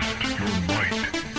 Test your might.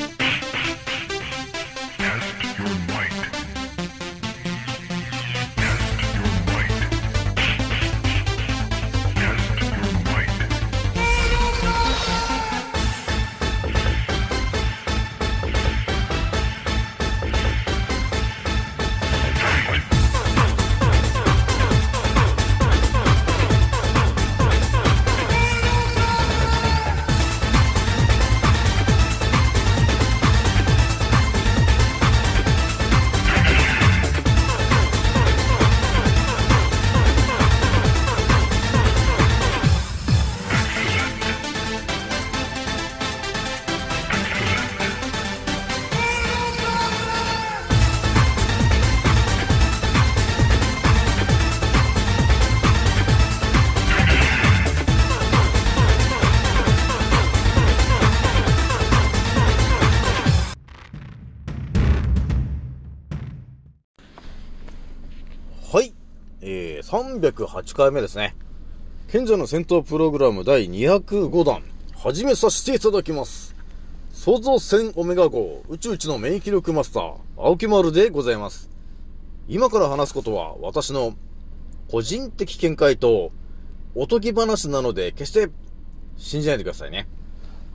308回目ですね。賢者の戦闘プログラム第205弾、始めさせていただきます。創造戦オメガ号宇宙一の免疫力マスター、青木丸でございます。今から話すことは私の個人的見解とおとぎ話なので決して信じないでくださいね。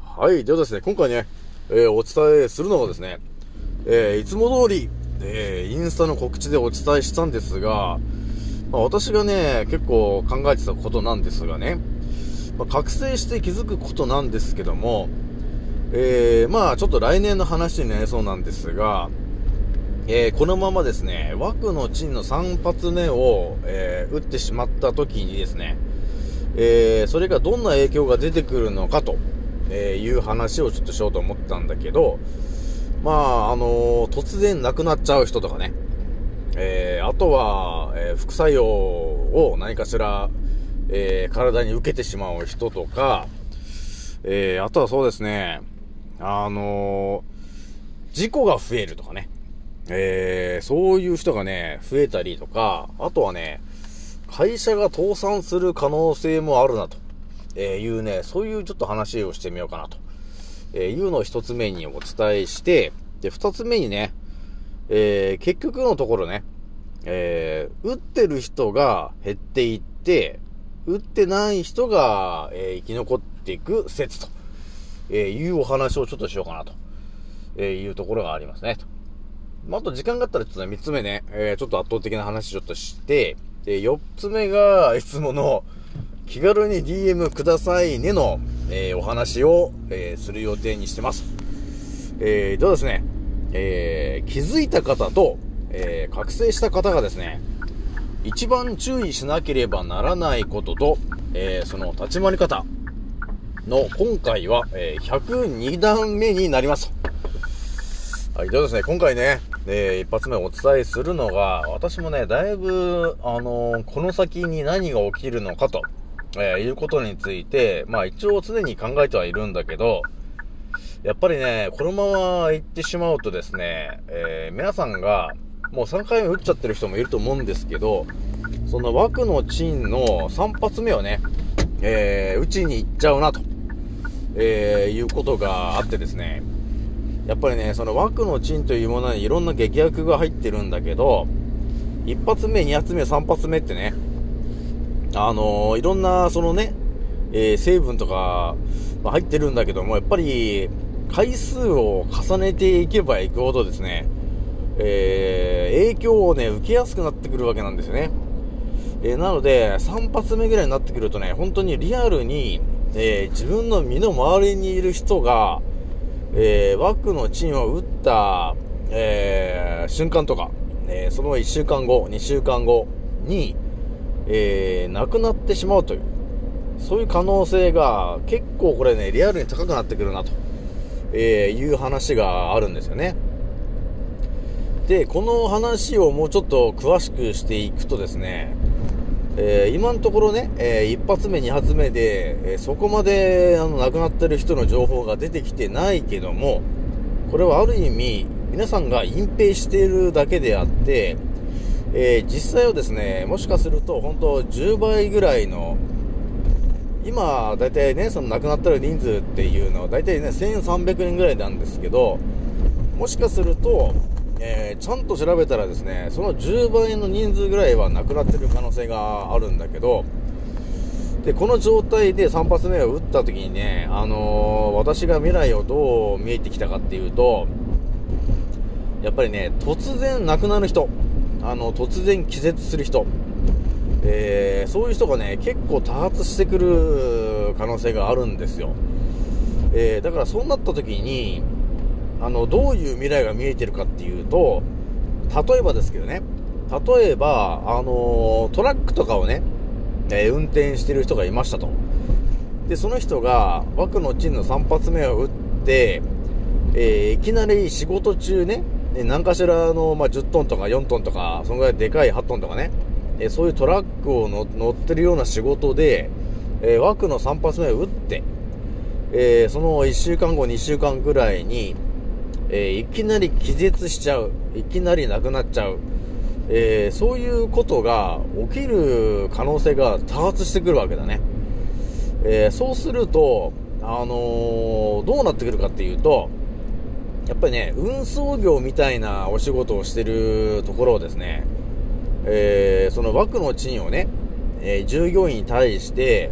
はい。ではですね、今回ね、えー、お伝えするのはですね、えー、いつも通り、えー、インスタの告知でお伝えしたんですが、まあ、私がね、結構考えてたことなんですがね、まあ、覚醒して気づくことなんですけども、えー、まあちょっと来年の話になりそうなんですが、えー、このままですね、枠の陣の3発目を、えー、撃ってしまった時にですね、えー、それがどんな影響が出てくるのかと、えいう話をちょっとしようと思ったんだけど、まあ、あの突然亡くなっちゃう人とかね、えー、あとは、えー、副作用を何かしら、えー、体に受けてしまう人とか、えー、あとはそうですね、あの事故が増えるとかね、えー、そういう人がね、増えたりとか、あとはね、会社が倒産する可能性もあるなと、えいうね、そういうちょっと話をしてみようかなと、えいうのを一つ目にお伝えして、で、二つ目にね、えー、結局のところね、えー、打ってる人が減っていって、打ってない人が、えー、生き残っていく説と、えいうお話をちょっとしようかなと、えいうところがありますね。とまあ、あと時間があったらちょっとね、三つ目ね、えちょっと圧倒的な話ちょっとして、で、四つ目が、いつもの、気軽に DM くださいねの、えお話を、えする予定にしてます。えー、ではですね、えー、気づいた方と、えー、覚醒した方がですね、一番注意しなければならないことと、えー、その立ち回り方の今回は、えー、102段目になります。はい、ではですね、今回ね、えー、一発目お伝えするのが、私もね、だいぶ、あの、この先に何が起きるのかと、え、いうことについて、まあ一応常に考えてはいるんだけど、やっぱりね、このまま行ってしまうとですね、えー、皆さんが、もう3回目打っちゃってる人もいると思うんですけど、その枠のチンの3発目をね、えー、打ちに行っちゃうなと、えー、いうことがあってですね、やっぱりね、その枠のチンというものにいろんな劇薬が入ってるんだけど、1発目、2発目、3発目ってね、あのー、いろんな、そのね、えー、成分とか、まあ、入ってるんだけども、やっぱり、回数を重ねていけばいくほどですね、えー、影響をね、受けやすくなってくるわけなんですよね。えー、なので、3発目ぐらいになってくるとね、本当にリアルに、えー、自分の身の回りにいる人が、えー、枠のチンを打った、え、瞬間とか、え、その1週間後、2週間後に、えー、亡くなってしまうという、そういう可能性が結構これね、リアルに高くなってくるなと。えー、いう話があるんですよね。で、この話をもうちょっと詳しくしていくとですね、えー、今のところね、えー、1発目、2発目で、えー、そこまであの亡くなってる人の情報が出てきてないけども、これはある意味、皆さんが隠蔽しているだけであって、え実際はですね、もしかすると本当10倍ぐらいの、今、大体ね、その亡くなった人数っていうのは、大体ね、1300人ぐらいなんですけど、もしかすると、えー、ちゃんと調べたらですね、その10倍の人数ぐらいは亡くなってる可能性があるんだけど、で、この状態で3発目を撃った時にね、あのー、私が未来をどう見えてきたかっていうと、やっぱりね、突然亡くなる人、あの、突然気絶する人、えー、そういう人がね、結構多発してくる可能性があるんですよ。えー、だからそうなった時に、あの、どういう未来が見えてるかっていうと、例えばですけどね、例えば、あのー、トラックとかをね、えー、運転してる人がいましたと。で、その人が、枠のチンの3発目を撃って、えー、いきなり仕事中ね、何かしらの、まあ、10トンとか4トンとか、そのぐらいでかい8トンとかね、えそういうトラックを乗ってるような仕事で、え枠の3発目を撃って、えその1週間後、2週間ぐらいに、えいきなり気絶しちゃう。いきなり亡くなっちゃう。えそういうことが起きる可能性が多発してくるわけだね。えそうすると、あのどうなってくるかっていうと、やっぱりね、運送業みたいなお仕事をしてるところをですね、えー、その枠の賃をね、えー、従業員に対して、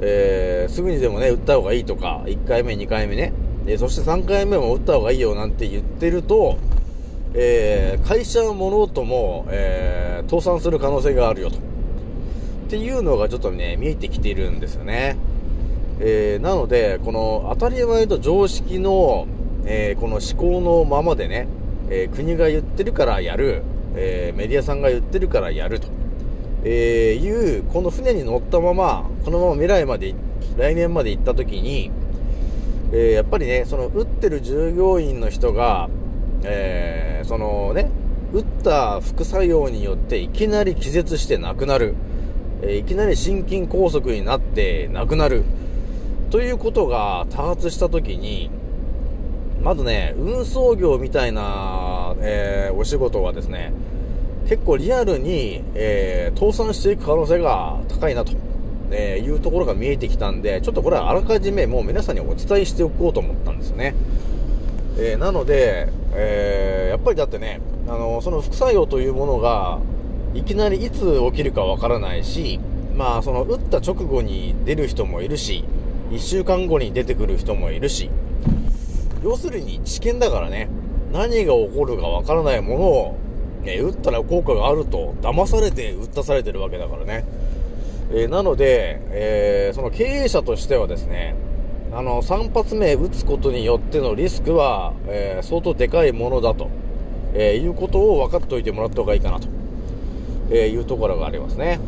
えー、すぐにでもね、売った方がいいとか、1回目、2回目ね、えそして3回目も売った方がいいよなんて言ってると、え会社のものとも、え倒産する可能性があるよと。っていうのがちょっとね、見えてきているんですよね。えなので、この当たり前と常識の、えこの思考のままでね、え国が言ってるからやる、えー、メディアさんが言ってるからやると、えー、いう、この船に乗ったまま、このまま未来まで、来年まで行った時に、えー、やっぱりね、その、打ってる従業員の人が、え、そのね、打った副作用によっていきなり気絶して亡くなる。えいきなり心筋梗塞になって亡くなる。ということが多発した時に、まずね、運送業みたいな、えー、お仕事はですね、結構リアルに、えー、倒産していく可能性が高いなと、えいうところが見えてきたんで、ちょっとこれはあらかじめもう皆さんにお伝えしておこうと思ったんですよね。えー、なので、えやっぱりだってね、あのその副作用というものが、いきなりいつ起きるかわからないし、まあ、その打った直後に出る人もいるし、1週間後に出てくる人もいるし、要するに知見だからね、何が起こるかわからないものを、ね、打ったら効果があると騙されて打たされてるわけだからね。えー、なので、えー、その経営者としてはですね、あの、3発目打つことによってのリスクは、えー、相当でかいものだと、えいうことを分かっておいてもらった方がいいかなと、えいうところがありますね。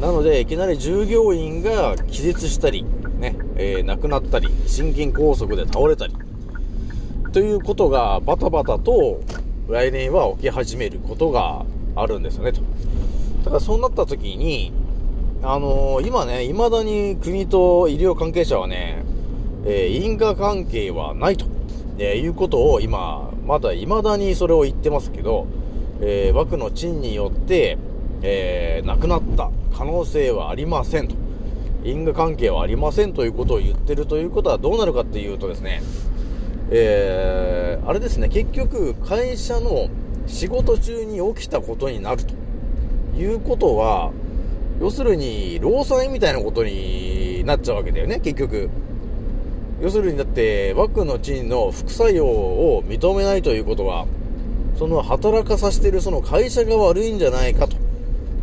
なので、いきなり従業員が気絶したり、ね、えー、亡くなったり、心筋梗塞で倒れたり、ということがバタバタと来年は起き始めることがあるんですよね、と。だからそうなった時に、あのー、今ね、未だに国と医療関係者はね、えー、因果関係はないと、えー、いうことを今、まだ未だにそれを言ってますけど、えー、枠の賃によって、えー、亡くなった可能性はありませんと。因果関係はありませんということを言ってるということはどうなるかっていうとですね、えー、あれですね、結局会社の仕事中に起きたことになるということは、要するに、労災みたいなことになっちゃうわけだよね、結局。要するにだって、枠の賃の副作用を認めないということは、その働かさせてるその会社が悪いんじゃないかと、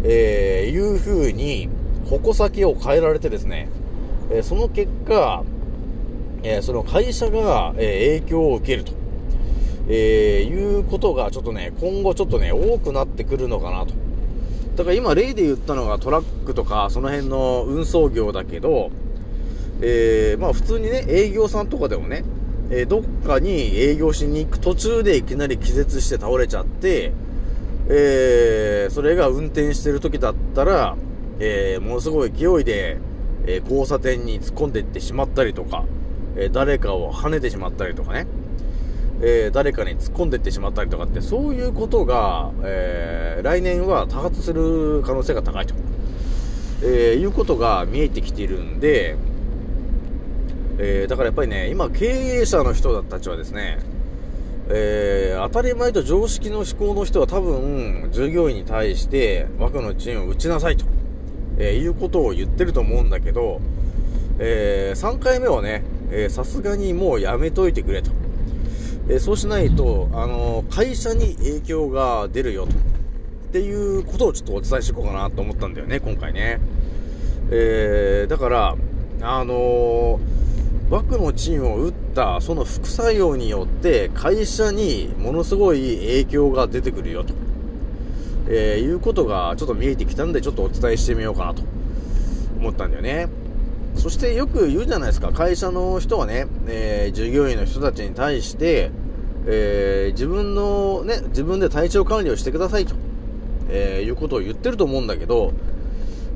えー、いうふうに、矛先を変えられてですね、えその結果、えその会社が、え影響を受けると、えいうことがちょっとね、今後ちょっとね、多くなってくるのかなと。だから今例で言ったのがトラックとかその辺の運送業だけど、え、まあ普通にね、営業さんとかでもね、え、どっかに営業しに行く途中でいきなり気絶して倒れちゃって、えー、それが運転してる時だったら、えー、ものすごい勢いで、えー、交差点に突っ込んでいってしまったりとか、えー、誰かを跳ねてしまったりとかね、え誰かに突っ込んでいってしまったりとかって、そういうことが、え来年は多発する可能性が高いと、え、いうことが見えてきているんで、え、だからやっぱりね、今経営者の人たちはですね、えー、当たり前と常識の思考の人は多分、従業員に対して枠のチンを打ちなさいと、えー、いうことを言ってると思うんだけど、えー、3回目はね、さすがにもうやめといてくれと。えー、そうしないと、あのー、会社に影響が出るよと。っていうことをちょっとお伝えしていこうかなと思ったんだよね、今回ね。えー、だから、あのー枠のチンを打ったその副作用によって会社にものすごい影響が出てくるよと、えー、いうことがちょっと見えてきたんでちょっとお伝えしてみようかなと思ったんだよね。そしてよく言うじゃないですか、会社の人はね、えー、従業員の人たちに対して、えー、自分のね、自分で体調管理をしてくださいと、えいうことを言ってると思うんだけど、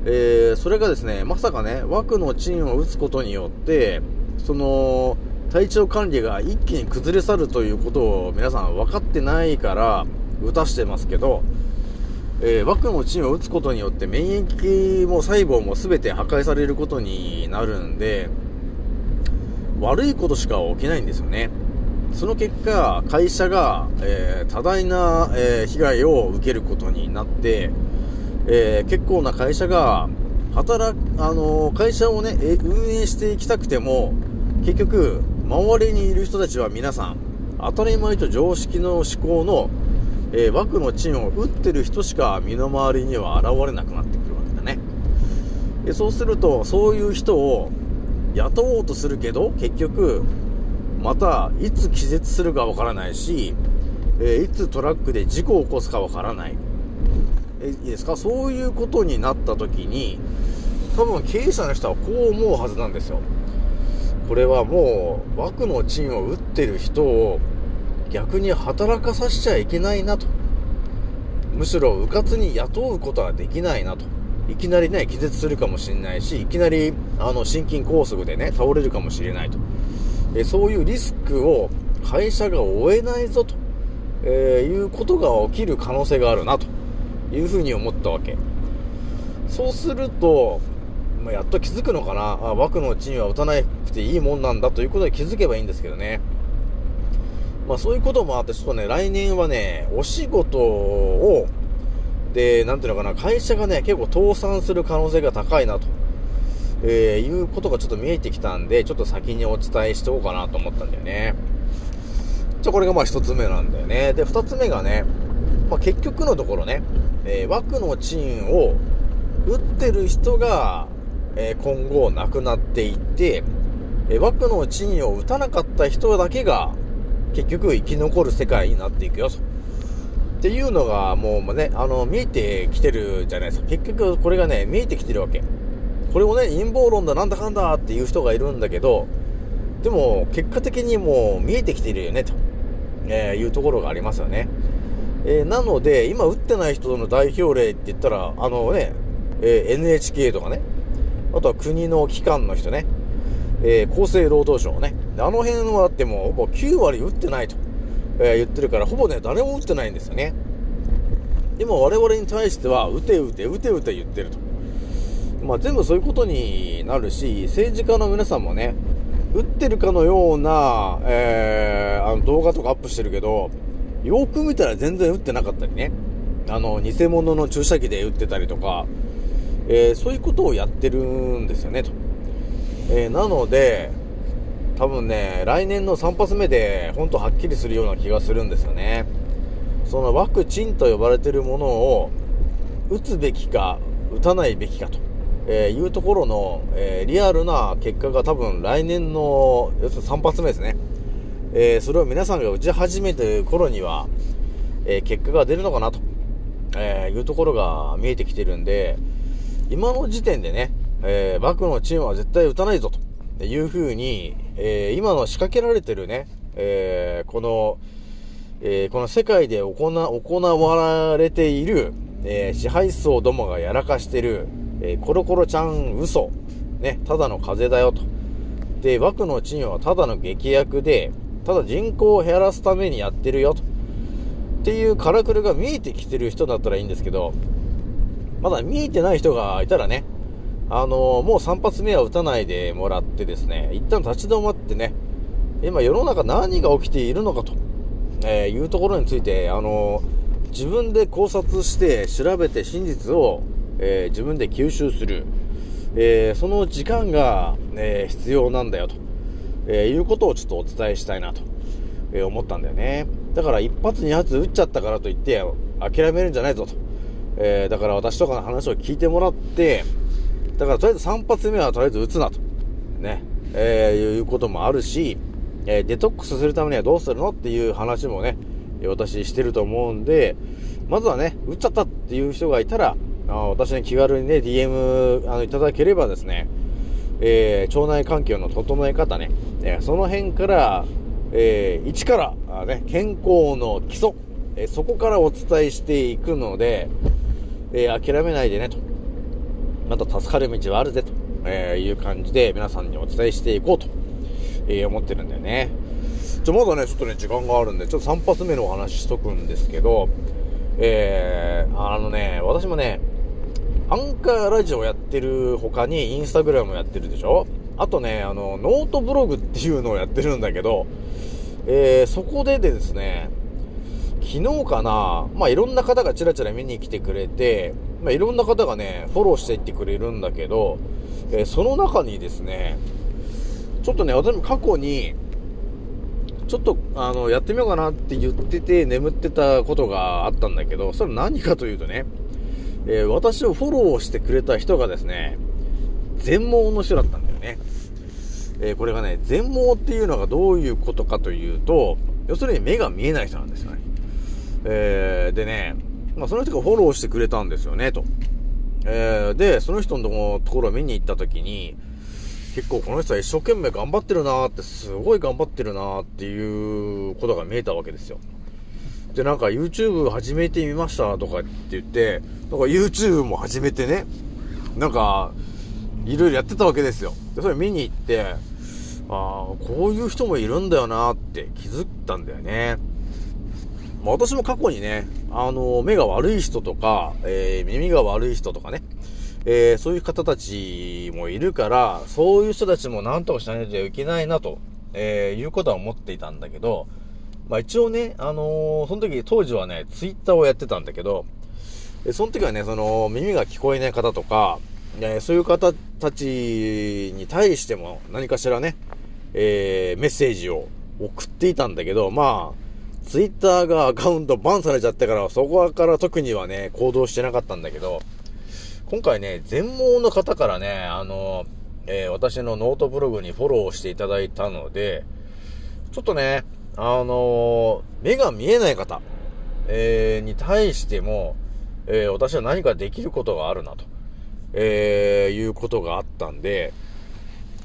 えそれがですね、まさかね、枠のチンを打つことによって、その、体調管理が一気に崩れ去るということを皆さん分かってないから打たしてますけど、えー、枠のチンを打つことによって免疫も細胞も全て破壊されることになるんで、悪いことしか起きないんですよね。その結果、会社が、えー、多大な、えー、被害を受けることになって、え、結構な会社が、働あの会社をね、運営していきたくても、結局、周りにいる人たちは皆さん、当たり前と常識の思考の、えー、枠の賃を打ってる人しか身の回りには現れなくなってくるわけだね。でそうすると、そういう人を雇おうとするけど、結局、また、いつ気絶するかわからないし、えー、いつトラックで事故を起こすかわからない。えいいですか？そういうことになった時に、多分経営者の人はこう思うはずなんですよ。これはもう枠の賃を打ってる人を逆に働かさせちゃいけないなと。むしろ迂闊に雇うことはできないなと。いきなりね、気絶するかもしれないし、いきなり、あの、心筋梗塞でね、倒れるかもしれないと。えそういうリスクを会社が負えないぞと、えー、いうことが起きる可能性があるなというふうに思ったわけ。そうすると、まあ、やっと気づくのかなあ枠の賃は打たなくていいもんなんだということで気づけばいいんですけどね。まあそういうこともあって、ちょっとね、来年はね、お仕事を、で、なんていうのかな、会社がね、結構倒産する可能性が高いなと、えー、いうことがちょっと見えてきたんで、ちょっと先にお伝えしておこうかなと思ったんだよね。じゃこれがまあ一つ目なんだよね。で、二つ目がね、まあ結局のところね、えー、枠の賃を打ってる人が、え今後なくなっていって、え枠の賃を打たなかった人だけが結局生き残る世界になっていくよと。っていうのがもうね、あの、見えてきてるじゃないですか。結局これがね、見えてきてるわけ。これをね、陰謀論だなんだかんだっていう人がいるんだけど、でも結果的にもう見えてきてるよね、と、えいうところがありますよね。えー、なので、今打ってない人の代表例って言ったら、あのね、えー、NHK とかね、あとは国の機関の人ね、えー、厚生労働省ね、あの辺はだってもうほぼ9割打ってないと、えー、言ってるから、ほぼね、誰も打ってないんですよね。でも我々に対しては、打て打て、打て打て言ってると。まあ全部そういうことになるし、政治家の皆さんもね、打ってるかのような、えー、あの動画とかアップしてるけど、よく見たら全然打ってなかったりね。あの、偽物の注射器で打ってたりとか、えー、そういうことをやってるんですよね、と。えー、なので、多分ね、来年の3発目で、ほんとはっきりするような気がするんですよね。そのワクチンと呼ばれてるものを、打つべきか、打たないべきかと、えいうところの、えリアルな結果が多分来年の、要する3発目ですね。えそれを皆さんが打ち始めてる頃には、え結果が出るのかなと、えいうところが見えてきてるんで、今の時点でね、えー、バクのチームは絶対打たないぞというふうに、えー、今の仕掛けられてるね、えー、この、えー、この世界で行行われている、えー、支配層どもがやらかしてる、えー、コロコロちゃん嘘、ね、ただの風邪だよと。で、バクのチームはただの劇薬で、ただ人口を減らすためにやってるよと。っていうカラクルが見えてきてる人だったらいいんですけど、まだ見えてない人がいたらね、あのもう3発目は撃たないでもらってですね、一旦立ち止まってね、今世の中何が起きているのかと、えー、いうところについて、あの自分で考察して調べて真実を、え、自分で吸収する、え、その時間が、え必要なんだよと、えいうことをちょっとお伝えしたいなと、え思ったんだよね。だから一発二発撃っちゃったからといって諦めるんじゃないぞと。えだから私とかの話を聞いてもらって、だからとりあえず3発目はとりあえず撃つなと。ね。えー、いうこともあるし、えー、デトックスするためにはどうするのっていう話もね、私してると思うんで、まずはね、撃っちゃったっていう人がいたら、あ私に気軽にね、DM あのいただければですね、えー、腸内環境の整え方ね、えー、その辺から、えー、一からあ、ね、健康の基礎、えそこからお伝えしていくので、え諦めないでね、と。また助かる道はあるぜ、と、えいう感じで皆さんにお伝えしていこうと、え思ってるんだよね。じゃ、まだね、ちょっとね、時間があるんで、ちょっと3発目のお話ししとくんですけど、えー、あのね、私もね、アンカーラジオやってる他に Instagram やってるでしょ？あとね、あの、ノートブログっていうのをやってるんだけど、えー、そこでですね、昨日かな、まあ、いろんな方がチラチラ見に来てくれて、まあ、いろんな方がね、フォローしていってくれるんだけど、えー、その中にですね、ちょっとね、私も過去に、ちょっと、あの、やってみようかなって言ってて眠ってたことがあったんだけど、それ何かというとね、えー、私をフォローしてくれた人がですね、全盲の人だったんだよね。えー、これがね、全盲っていうのがどういうことかというと、要するに目が見えない人なんですよね。えー、でね、まあ、その人がフォローしてくれたんですよね、と。えー、で、その人のところを見に行った時に、結構この人は一生懸命頑張ってるなーって、すごい頑張ってるなーっていうことが見えたわけですよ。で、なんか YouTube 始めてみましたとかって言って、なんか YouTube も始めてね、なんか、いろいろやってたわけですよ。で、それ見に行って、ああ、こういう人もいるんだよなーって気づったんだよね。まあ、私も過去にね、あの、目が悪い人とか、えー、耳が悪い人とかね、えー、そういう方たちもいるから、そういう人たちも何とかしないといけないなと、えー、いうことは思っていたんだけど、まあ一応ね、あのー、その時、当時はね、ツイッターをやってたんだけど、その時はね、その、耳が聞こえない方とか、えそういう方たちに対しても何かしらね、え、メッセージを送っていたんだけど、まあ、ツイッターがアカウントバンされちゃってから、そこから特にはね、行動してなかったんだけど、今回ね、全盲の方からね、あの、えー、私のノートブログにフォローしていただいたので、ちょっとね、あの目が見えない方、えー、に対しても、え、私は何かできることがあるなと、えいうことがあったんで、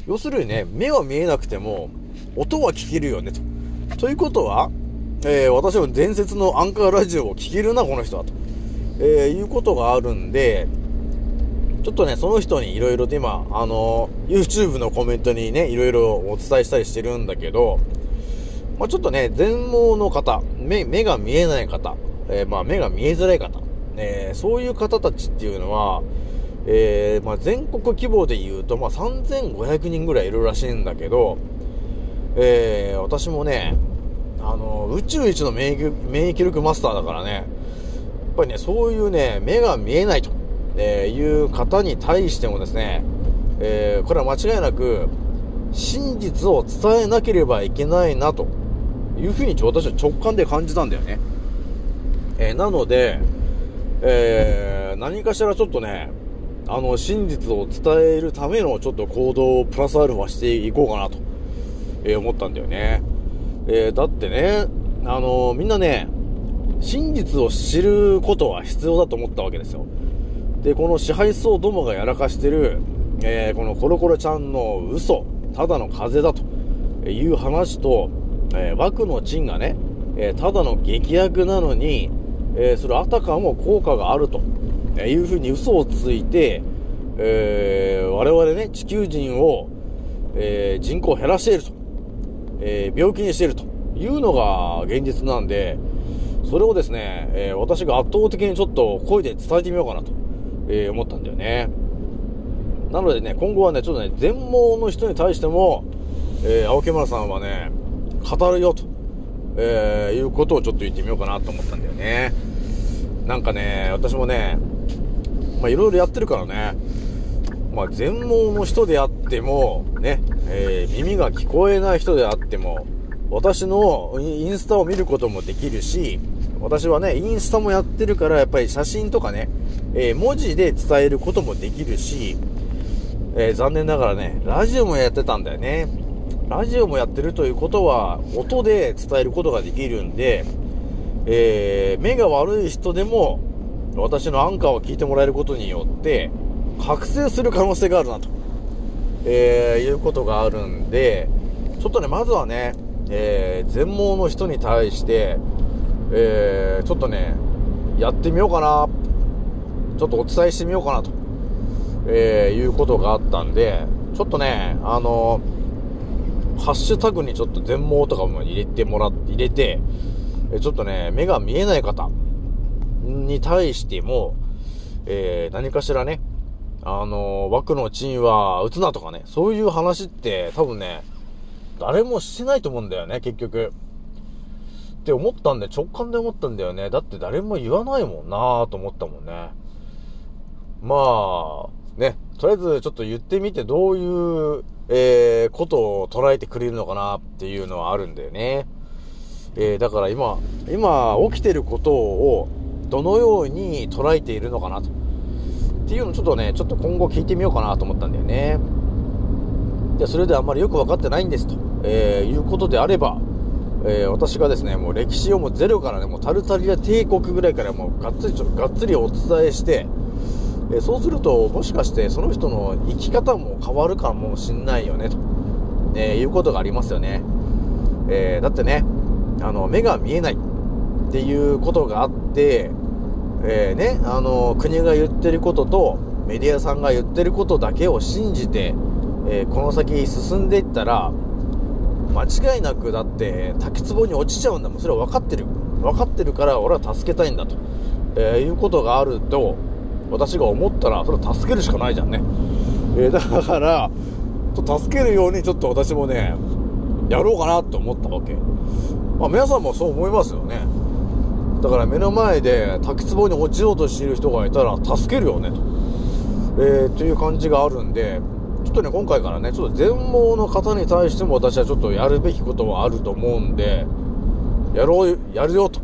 要するにね、目は見えなくても、音は聞けるよねと。ということは、えー、私は伝説のアンカーラジオを聴けるな、この人は、と、えー、いうことがあるんで、ちょっとね、その人にいろいろと今、あのー、YouTube のコメントにね、いろいろお伝えしたりしてるんだけど、まあ、ちょっとね、全盲の方、目、目が見えない方、えー、まあ、目が見えづらい方、えー、そういう方たちっていうのは、えー、まあ、全国規模で言うと、まあ、3500人ぐらいいるらしいんだけど、えー、私もね、あの、宇宙一の免疫免疫力マスターだからね、やっぱりね、そういうね、目が見えないと、えいう方に対してもですね、えー、これは間違いなく、真実を伝えなければいけないな、というふうに私は直感で感じたんだよね。えー、なので、え、何かしらちょっとね、あの、真実を伝えるためのちょっと行動をプラスアルファしていこうかなと、え思ったんだよね。えー、だってね、あのー、みんなね、真実を知ることは必要だと思ったわけですよ。で、この支配層どもがやらかしてる、えー、このコロコロちゃんの嘘、ただの風邪だという話と、えー、枠の陣がね、えただの劇薬なのに、えそれあたかも効果があるというふうに嘘をついて、え我々ね、地球人を、え人口を減らしていると。えー、病気にしているというのが現実なんで、それをですね、えー、私が圧倒的にちょっと声で伝えてみようかなと、えー、思ったんだよね。なのでね、今後はね、ちょっとね、全盲の人に対しても、えー、青木村さんはね、語るよと、え、いうことをちょっと言ってみようかなと思ったんだよね。なんかね、私もね、まあいろいろやってるからね、まあ全盲の人であっても、ね、えー、耳が聞こえない人であっても、私のインスタを見ることもできるし、私はね、インスタもやってるから、やっぱり写真とかね、えー、文字で伝えることもできるし、えー、残念ながらね、ラジオもやってたんだよね。ラジオもやってるということは、音で伝えることができるんで、えー、目が悪い人でも、私のアンカーを聞いてもらえることによって、覚醒する可能性があるなと、えー、いうことがあるんで、ちょっとね、まずはね、えー、全盲の人に対して、えー、ちょっとね、やってみようかな、ちょっとお伝えしてみようかなと、えー、いうことがあったんで、ちょっとね、あのハッシュタグにちょっと全盲とかも入れてもらって、入れて、ちょっとね、目が見えない方に対しても、えー、何かしらね、あの枠のチンは打つなとかね、そういう話って多分ね、誰もしてないと思うんだよね、結局。って思ったんで、直感で思ったんだよね。だって誰も言わないもんなぁと思ったもんね。まあ、ね、とりあえずちょっと言ってみてどういう、えー、ことを捉えてくれるのかなっていうのはあるんだよね。えー、だから今、今起きてることをどのように捉えているのかなと。っていうのをちょっとね、ちょっと今後聞いてみようかなと思ったんだよね。で、それであんまりよく分かってないんですと、えー、いうことであれば、えー、私がですね、もう歴史をもうゼロからね、もうタルタリア帝国ぐらいからもうがっつり、ちょっとがっつりお伝えして、えー、そうすると、もしかしてその人の生き方も変わるかもしんないよね、と、えいうことがありますよね。えだってね、あの、目が見えないっていうことがあって、えね、あの、国が言ってることと、メディアさんが言ってることだけを信じて、えー、この先進んでいったら、間違いなくだって滝壺に落ちちゃうんだもん。それは分かってる。分かってるから俺は助けたいんだと、えー、いうことがあると、私が思ったら、それは助けるしかないじゃんね。えー、だから、助けるようにちょっと私もね、やろうかなと思ったわけ。まあ皆さんもそう思いますよね。だから目の前で滝壺に落ちようとしている人がいたら助けるよねと。えー、という感じがあるんで、ちょっとね、今回からね、ちょっと全盲の方に対しても私はちょっとやるべきことはあると思うんで、やろう、やるよと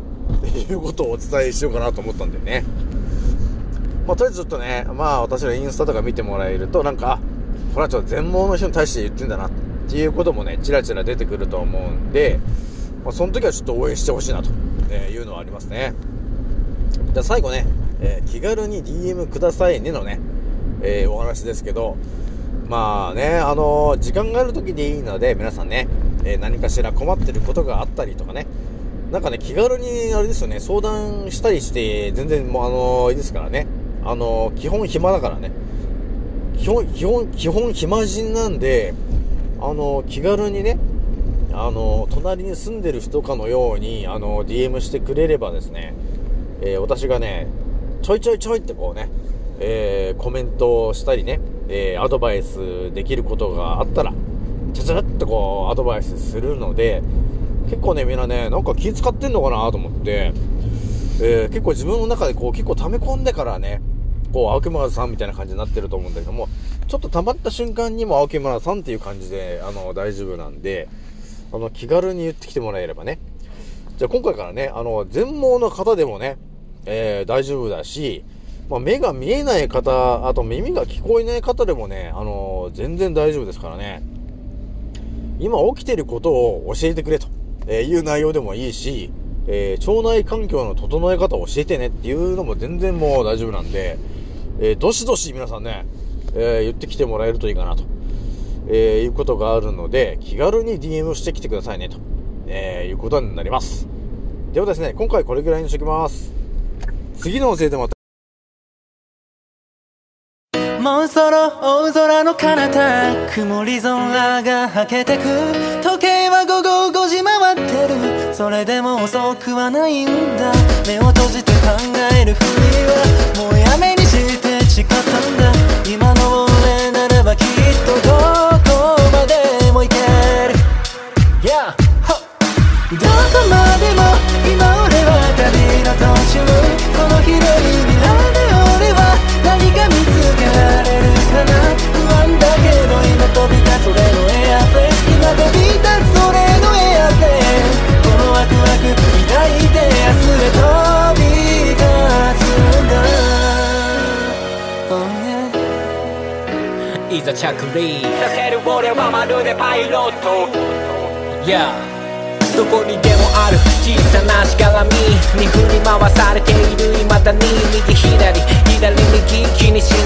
いうことをお伝えしようかなと思ったんだよね。まあ、とりあえずちょっとね、まあ私のインスタとか見てもらえると、なんか、あ、これはちょっと全盲の人に対して言ってんだなっていうこともね、ちらちら出てくると思うんで、まあ、その時はちょっと応援してほしいなとえいうのはありますね。じゃあ最後ね、えー、気軽に DM くださいねのね、えー、お話ですけど、まあね、あのー、時間がある時でいいので、皆さんね、え、何かしら困ってることがあったりとかね、なんかね、気軽に、あれですよね、相談したりして、全然もう、あの、いいですからね、あの基本暇だからね、基本、基本、基本暇人なんで、あの気軽にね、あの隣に住んでる人かのように、あの DM してくれればですね、え私がね、ちょいちょいちょいってこうね、えコメントをしたりね、えー、アドバイスできることがあったら、ちゃちゃっとこう、アドバイスするので、結構ね、みんなね、なんか気使ってんのかなと思って、え、結構自分の中でこう、結構溜め込んでからね、こう、青木村さんみたいな感じになってると思うんだけども、ちょっと溜まった瞬間にも青木村さんっていう感じで、あの、大丈夫なんで、あの、気軽に言ってきてもらえればね。じゃあ今回からね、あの、全盲の方でもね、えー、大丈夫だし、まあ、目が見えない方、あと耳が聞こえない方でもね、あの、全然大丈夫ですからね。今起きてることを教えてくれと、えいう内容でもいいし、えー、腸内環境の整え方を教えてねっていうのも全然もう大丈夫なんで、えー、どしどし皆さんね、えー、言ってきてもらえるといいかなと、えいうことがあるので、気軽に DM してきてくださいねと、えいうことになります。ではですね、今回これぐらいにしときます。次の音声でまた。もうそろ大空の彼方曇り空がはけてく。時計は午後5時回ってる。それでも遅くはないんだ。目を閉じて考えるふりはもうやめにして誓ったんだ。今の俺ならばきっとどう。どこまでも今俺は旅の途中この広い未来で俺は何か見つけられるかな不安だけど今飛び立つ俺のエアプレイ今飛び立つ俺のエアプレイこのワクワク抱いて明日へ飛び立つんだ、oh yeah、いざ着陸させる俺はまるでパイロット Yeah どこにでもある。小さなしがらみに振り回されている。未だに右左左右気にしない。